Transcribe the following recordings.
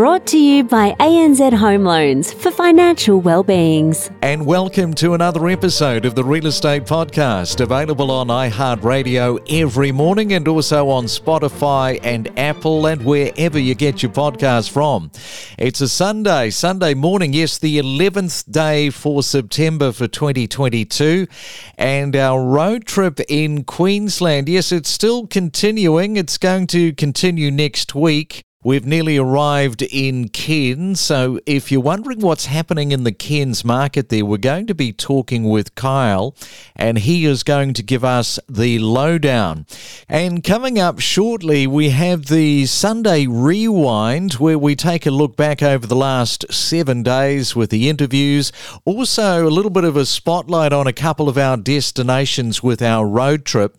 brought to you by ANZ Home Loans for financial well-beings. And welcome to another episode of the Real Estate Podcast, available on iHeartRadio every morning and also on Spotify and Apple and wherever you get your podcast from. It's a Sunday, Sunday morning, yes, the 11th day for September for 2022, and our road trip in Queensland, yes, it's still continuing. It's going to continue next week week. We've nearly arrived in Cairns, so if you're wondering what's happening in the Cairns market there, we're going to be talking with Kyle, and he is going to give us the lowdown. And coming up shortly, we have the Sunday Rewind, where we take a look back over the last seven days with the interviews. Also, a little bit of a spotlight on a couple of our destinations with our road trip.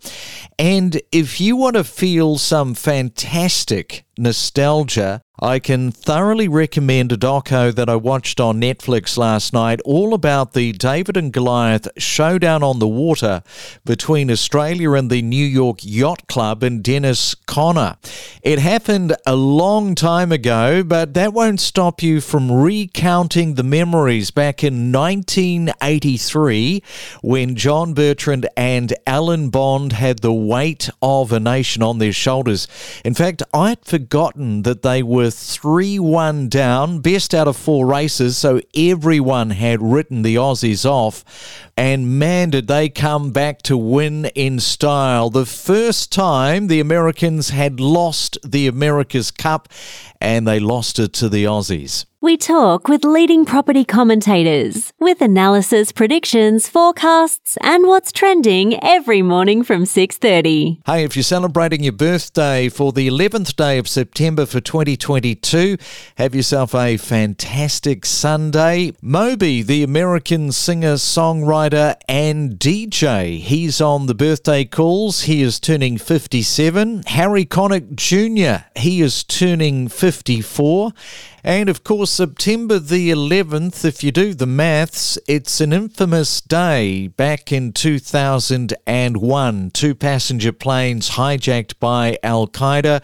And if you want to feel some fantastic nostalgia nostalgia I can thoroughly recommend a doco that I watched on Netflix last night all about the David and Goliath showdown on the water between Australia and the New York Yacht Club and Dennis Conner. It happened a long time ago, but that won't stop you from recounting the memories back in 1983 when John Bertrand and Alan Bond had the weight of a nation on their shoulders. In fact, I'd forgotten that they were 3 1 down, best out of four races, so everyone had written the Aussies off. And man, did they come back to win in style. The first time the Americans had lost the America's Cup, and they lost it to the Aussies. We talk with leading property commentators with analysis, predictions, forecasts, and what's trending every morning from 6:30. Hey, if you're celebrating your birthday for the 11th day of September for 2022, have yourself a fantastic Sunday. Moby, the American singer, songwriter, and DJ, he's on the birthday calls. He is turning 57. Harry Connick Jr., he is turning 54. And of course, September the 11th, if you do the maths, it's an infamous day. Back in 2001, two passenger planes hijacked by Al Qaeda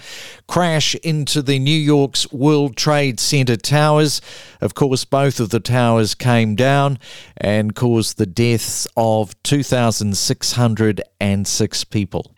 crash into the New York's World Trade Center towers. Of course, both of the towers came down and caused the deaths of 2,606 people.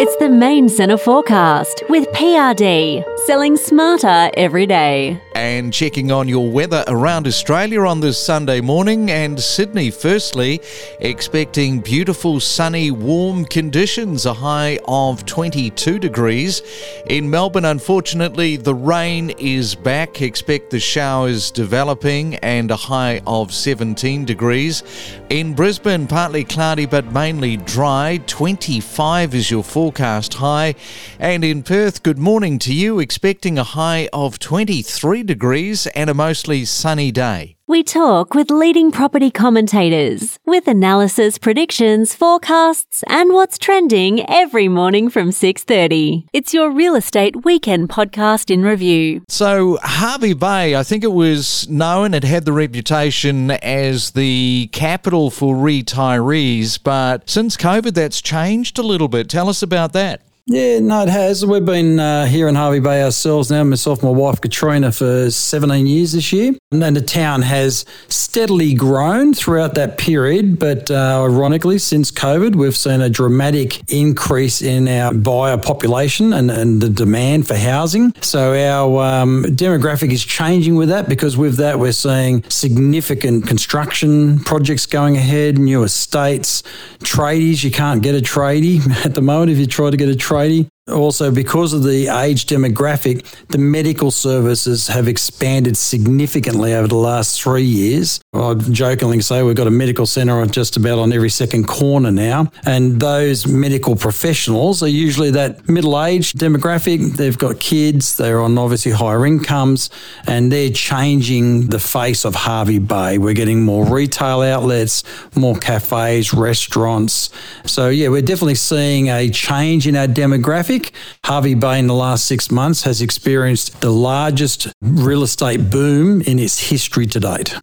It's the main centre forecast with PRD, selling smarter every day. And checking on your weather around Australia on this Sunday morning and Sydney, firstly, expecting beautiful, sunny, warm conditions, a high of 22 degrees. In Melbourne, unfortunately, the rain is back. Expect the showers developing and a high of 17 degrees. In Brisbane, partly cloudy but mainly dry, 25 is your forecast high. And in Perth, good morning to you, expecting a high of 23 degrees and a mostly sunny day. We talk with leading property commentators with analysis, predictions, forecasts, and what's trending every morning from 6:30. It's your real estate weekend podcast in review. So, Hervey Bay, I think it was known it had the reputation as the capital for retirees, but since COVID that's changed a little bit. Tell us about that. Yeah, no, it has. We've been uh, here in Hervey Bay ourselves now, myself and my wife Katrina, for 17 years this year. And the town has steadily grown throughout that period. But uh, ironically, since COVID, we've seen a dramatic increase in our buyer population and, and the demand for housing. So our um, demographic is changing with that because with that, we're seeing significant construction projects going ahead, new estates, tradies. You can't get a tradie at the moment if you try to get a tradie Friday also, because of the age demographic, the medical services have expanded significantly over the last three years. I jokingly say we've got a medical centre on just about on every second corner now. And those medical professionals are usually that middle age demographic. They've got kids, they're on obviously higher incomes, and they're changing the face of Hervey Bay. We're getting more retail outlets, more cafes, restaurants. So, yeah, we're definitely seeing a change in our demographic Hervey Bay in the last six months has experienced the largest real estate boom in its history to date.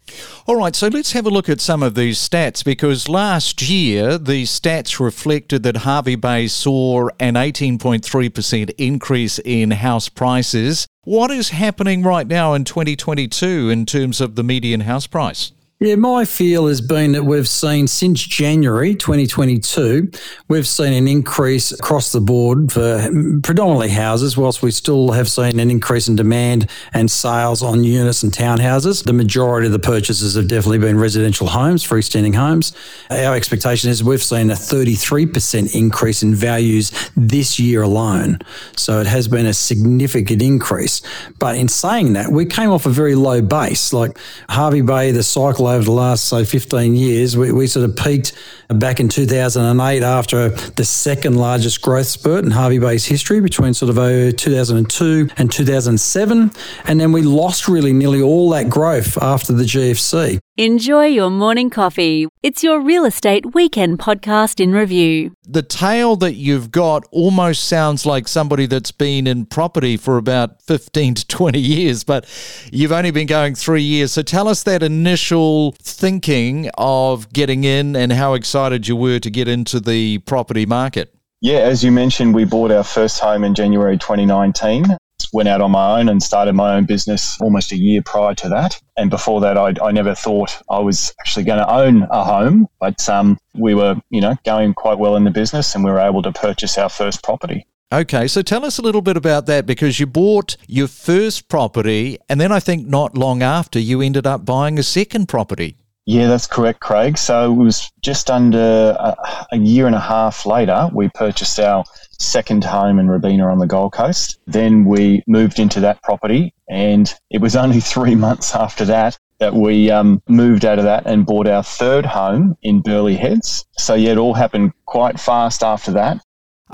All right, so let's have a look at some of these stats because last year the stats reflected that Hervey Bay saw an 18.3% increase in house prices. What is happening right now in 2022 in terms of the median house price? Yeah, my feel has been that we've seen since January 2022, we've seen an increase across the board for predominantly houses, whilst we still have seen an increase in demand and sales on units and townhouses. The majority of the purchases have definitely been residential homes, freestanding homes. Our expectation is we've seen a 33% increase in values this year alone. So it has been a significant increase. But in saying that, we came off a very low base. Like Hervey Bay, the cycle over the last, say, 15 years. We, we sort of peaked back in 2008 after the second largest growth spurt in Hervey Bay's history between sort of uh, 2002 and 2007. And then we lost really nearly all that growth after the GFC. Enjoy your morning coffee. It's your real estate weekend podcast in review. The tale that you've got almost sounds like somebody that's been in property for about 15 to 20 years, but you've only been going three years. So tell us that initial thinking of getting in and how excited you were to get into the property market. Yeah, as you mentioned, we bought our first home in January 2019 went out on my own and started my own business almost a year prior to that. And before that, I, I never thought I was actually going to own a home, but um, we were, you know, going quite well in the business and we were able to purchase our first property. Okay, so tell us a little bit about that because you bought your first property and then I think not long after you ended up buying a second property. Yeah, that's correct, Craig. So it was just under a, a, year and a half later, we purchased our second home in Robina on the Gold Coast. Then we moved into that property, and it was only three months after that that we um, moved out of that and bought our third home in Burleigh Heads. So, yeah, it all happened quite fast after that.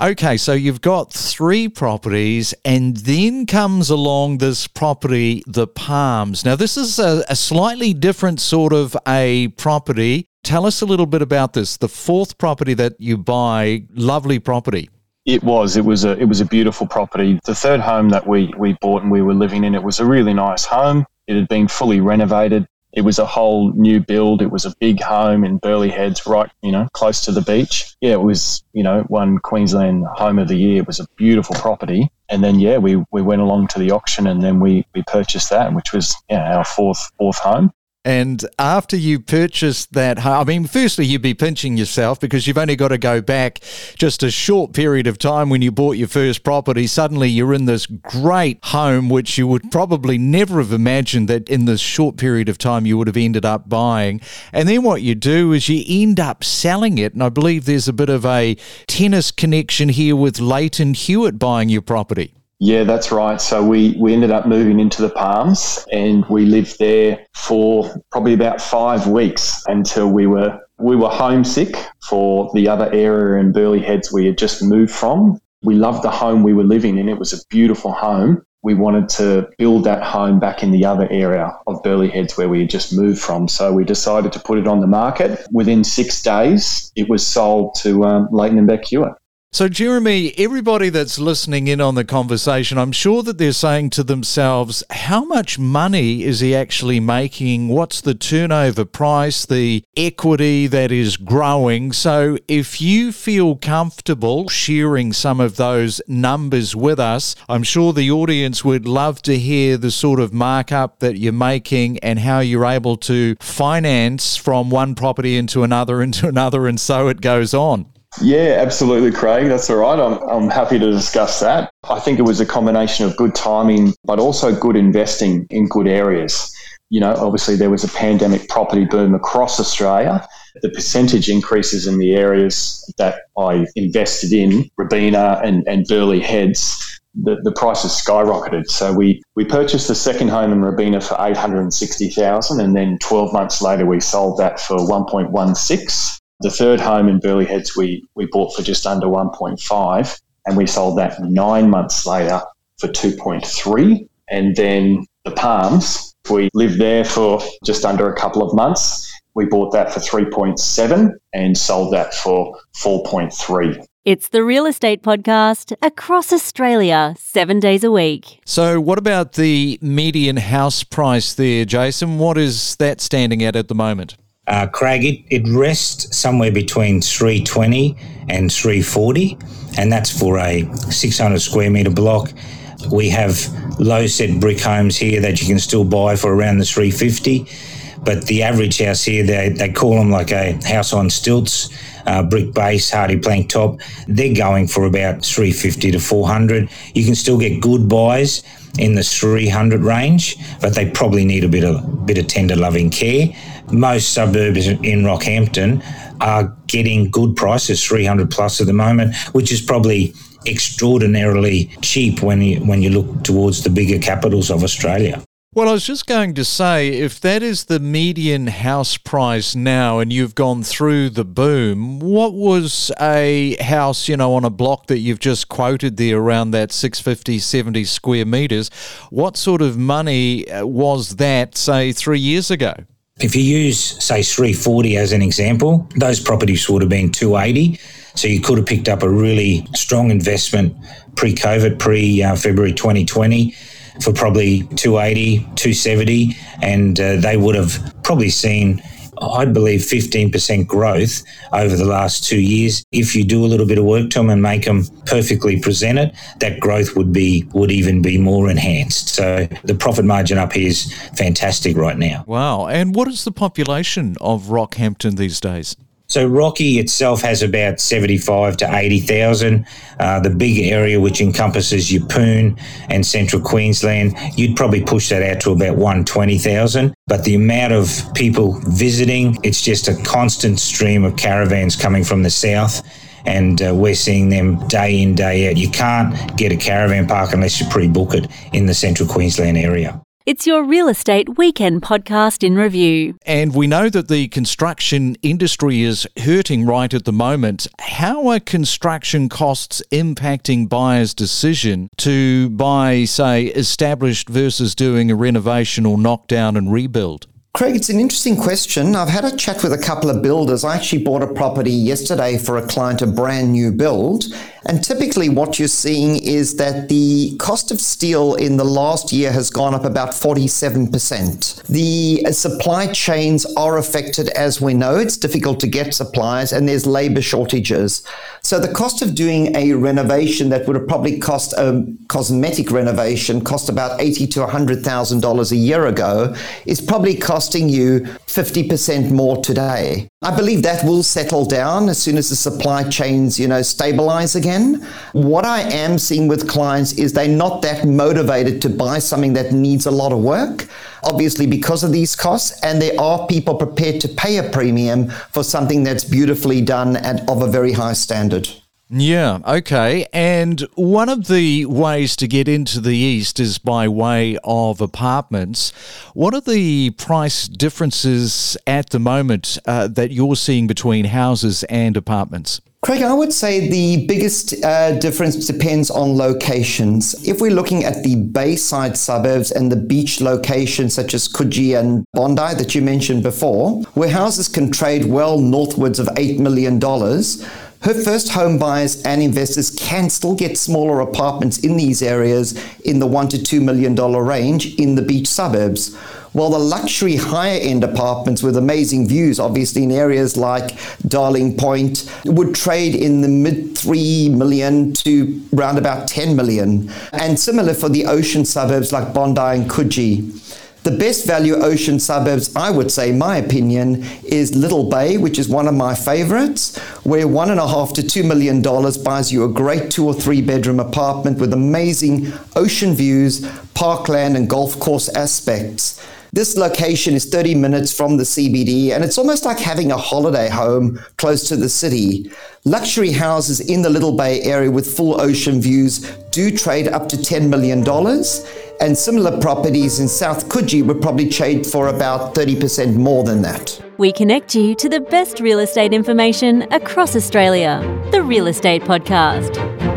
Okay, so you've got three properties, and then comes along this property, the Palms. Now, this is a, a, slightly different sort of a property. Tell us a little bit about this. The fourth property that you buy, lovely property. It was. It was a. It was a beautiful property. The third home that we we bought and we were living in. It was a really nice home. It had been fully renovated. It was a whole new build. It was a big home in Burleigh Heads, right, you know, close to the beach. Yeah, it was, you know, one Queensland Home of the Year. It was a beautiful property. And then, yeah, we, we went along to the auction and then we, we purchased that, which was yeah, our fourth fourth home. And after you purchase that I mean, firstly, you'd be pinching yourself because you've only got to go back just a short period of time when you bought your first property. Suddenly, you're in this great home, which you would probably never have imagined that in this short period of time you would have ended up buying. And then what you do is you end up selling it. And I believe there's a bit of a tennis connection here with Lleyton Hewitt buying your property. Yeah, that's right. So we, we ended up moving into the Palms and we lived there for probably about five weeks until we were we were homesick for the other area in Burleigh Heads we had just moved from. We loved the home we were living in. It was a beautiful home. We wanted to build that home back in the other area of Burleigh Heads where we had just moved from. So we decided to put it on the market. Within six days, it was sold to um, Lleyton and Beck Hewitt. So, Jeremy, everybody that's listening in on the conversation, I'm sure that they're saying to themselves, how much money is he actually making? What's the turnover price, the equity that is growing? So, if you feel comfortable sharing some of those numbers with us, I'm sure the audience would love to hear the sort of markup that you're making and how you're able to finance from one property into another, into another, and so it goes on. Yeah, absolutely, Craig. That's all right. I'm, I'm happy to discuss that. I think it was a combination of good timing, but also good investing in good areas. You know, obviously there was a pandemic property boom across Australia. The percentage increases in the areas that I invested in, Robina and, and Burleigh Heads, the, the prices skyrocketed. So we, we purchased the second home in Robina for 860000 and then 12 months later we sold that for 1.16 the third home in Burleigh Heads we, we bought for just under 1.5 and we sold that nine months later for 2.3. And then the Palms, we lived there for just under a couple of months. We bought that for 3.7 and sold that for 4.3. It's the Real Estate Podcast across Australia, seven days a week. So, what about the median house price there, Jason? What is that standing at at the moment? Uh, Craig, it, it rests somewhere between 320 and 340, and that's for a 600 square metre block. We have low set brick homes here that you can still buy for around the 350, but the average house here, they, they call them like a house on stilts uh, brick base, hardy plank top. They're going for about 350 to 400. You can still get good buys in the 300 range, but they probably need a bit of bit of tender loving care. Most suburbs in Rockhampton are getting good prices, 300 plus at the moment, which is probably extraordinarily cheap when you when you look towards the bigger capitals of Australia. Well, I was just going to say, if that is the median house price now and you've gone through the boom, what was a house, you know, on a block that you've just quoted there around that 650, 70 square metres? What sort of money uh, was that, say, three years ago? If you use, say, 340 as an example, those properties would have been 280. So you could have picked up a really strong investment pre COVID, pre uh, February 2020 for probably 280, 270, and uh, they would have probably seen I believe 15% growth over the last two years. If you do a little bit of work to them and make them perfectly presented, that growth would be would even be more enhanced. So the profit margin up here is fantastic right now. Wow! And what is the population of Rockhampton these days? So Rocky itself has about 75 to 80,000. Uh, the big area, which encompasses Yeppoon and central Queensland, you'd probably push that out to about 120,000. But the amount of people visiting, it's just a constant stream of caravans coming from the south and uh, we're seeing them day in, day out. You can't get a caravan park unless you pre book it in the central Queensland area. It's your real estate weekend podcast in review. And we know that the construction industry is hurting right at the moment. How are construction costs impacting buyers' decision to buy, say, established versus doing a renovation or knockdown and rebuild? Craig, it's an interesting question. I've had a chat with a couple of builders. I actually bought a property yesterday for a client, a brand new build. And typically, what you're seeing is that the cost of steel in the last year has gone up about 47%. The uh, supply chains are affected, as we know. It's difficult to get supplies, and there's labor shortages. So, the cost of doing a renovation that would have probably cost a cosmetic renovation, cost about eighty to $100,000 a year ago, is probably costing you 50% more today. I believe that will settle down as soon as the supply chains, you know, stabilize again. What I am seeing with clients is they're not that motivated to buy something that needs a lot of work, obviously because of these costs, and there are people prepared to pay a premium for something that's beautifully done and of a very high standard. Yeah, okay. And one of the ways to get into the East is by way of apartments. What are the price differences at the moment uh, that you're seeing between houses and apartments? Craig, I would say the biggest uh, difference depends on locations. If we're looking at the Bayside suburbs and the beach locations such as Coogee and Bondi that you mentioned before, where houses can trade well northwards of $8 million, her first home buyers and investors can still get smaller apartments in these areas in the one to two million dollar range in the beach suburbs. While the luxury higher end apartments with amazing views, obviously in areas like Darling Point, would trade in the mid 3 million to around about 10 million. And similar for the ocean suburbs like Bondi and Coogee. The best value ocean suburbs, I would say, my opinion, is Little Bay, which is one of my favorites, where one and a half to two million dollars buys you a great two or three bedroom apartment with amazing ocean views, parkland, and golf course aspects. This location is 30 minutes from the CBD, and it's almost like having a holiday home close to the city. Luxury houses in the Little Bay area with full ocean views do trade up to $10 million and similar properties in South Coogee would probably trade for about 30% more than that. We connect you to the best real estate information across Australia. The Real Estate Podcast.